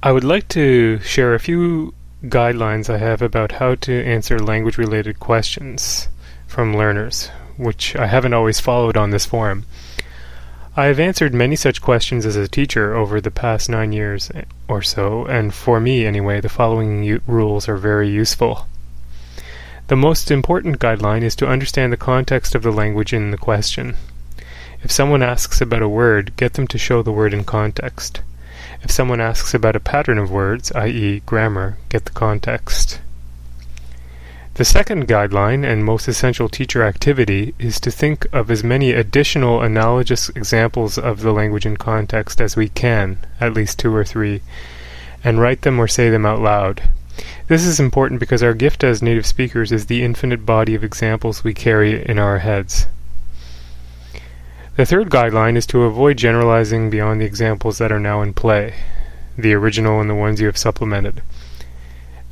I would like to share a few guidelines I have about how to answer language related questions from learners, which I haven't always followed on this forum. I have answered many such questions as a teacher over the past nine years eh, or so, and for me anyway, the following u- rules are very useful. The most important guideline is to understand the context of the language in the question. If someone asks about a word, get them to show the word in context. If someone asks about a pattern of words, i.e., grammar, get the context. The second guideline and most essential teacher activity is to think of as many additional analogous examples of the language in context as we can, at least two or three, and write them or say them out loud. This is important because our gift as native speakers is the infinite body of examples we carry in our heads. The third guideline is to avoid generalizing beyond the examples that are now in play, the original and the ones you have supplemented.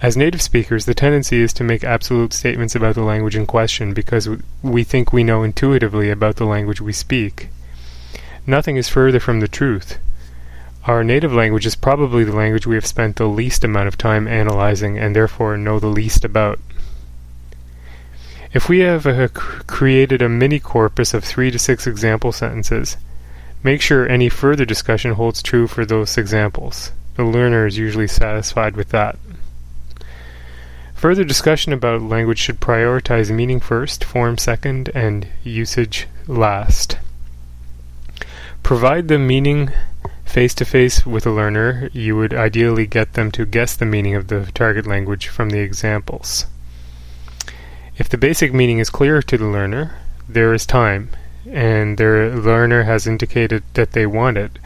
As native speakers, the tendency is to make absolute statements about the language in question because we think we know intuitively about the language we speak. Nothing is further from the truth. Our native language is probably the language we have spent the least amount of time analyzing and therefore know the least about. If we have uh, created a mini corpus of three to six example sentences, make sure any further discussion holds true for those examples. The learner is usually satisfied with that. Further discussion about language should prioritize meaning first, form second, and usage last. Provide the meaning face to face with a learner. You would ideally get them to guess the meaning of the target language from the examples. If the basic meaning is clear to the learner, there is time, and the learner has indicated that they want it,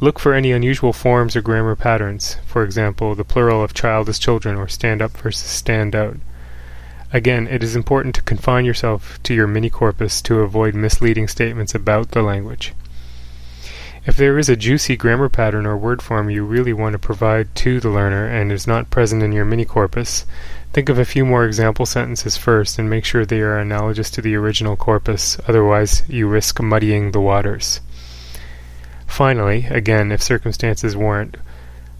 Look for any unusual forms or grammar patterns, for example, the plural of child is children or stand up versus stand out. Again, it is important to confine yourself to your mini corpus to avoid misleading statements about the language. If there is a juicy grammar pattern or word form you really want to provide to the learner and is not present in your mini corpus, think of a few more example sentences first and make sure they are analogous to the original corpus, otherwise, you risk muddying the waters. Finally, again, if circumstances warrant,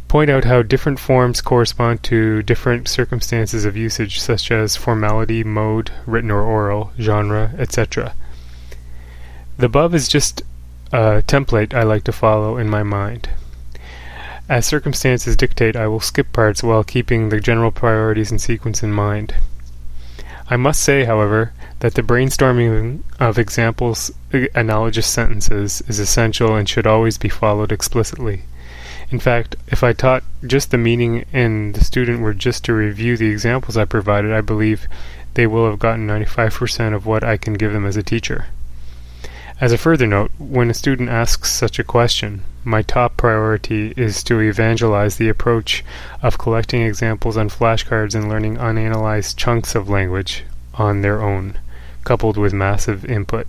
point out how different forms correspond to different circumstances of usage, such as formality, mode, written or oral, genre, etc. The above is just a template I like to follow in my mind. As circumstances dictate, I will skip parts while keeping the general priorities and sequence in mind. I must say, however, that the brainstorming of examples uh, analogous sentences is essential and should always be followed explicitly. In fact, if I taught just the meaning and the student were just to review the examples I provided, I believe they will have gotten 95% of what I can give them as a teacher. As a further note, when a student asks such a question, my top priority is to evangelize the approach of collecting examples on flashcards and learning unanalyzed chunks of language on their own, coupled with massive input.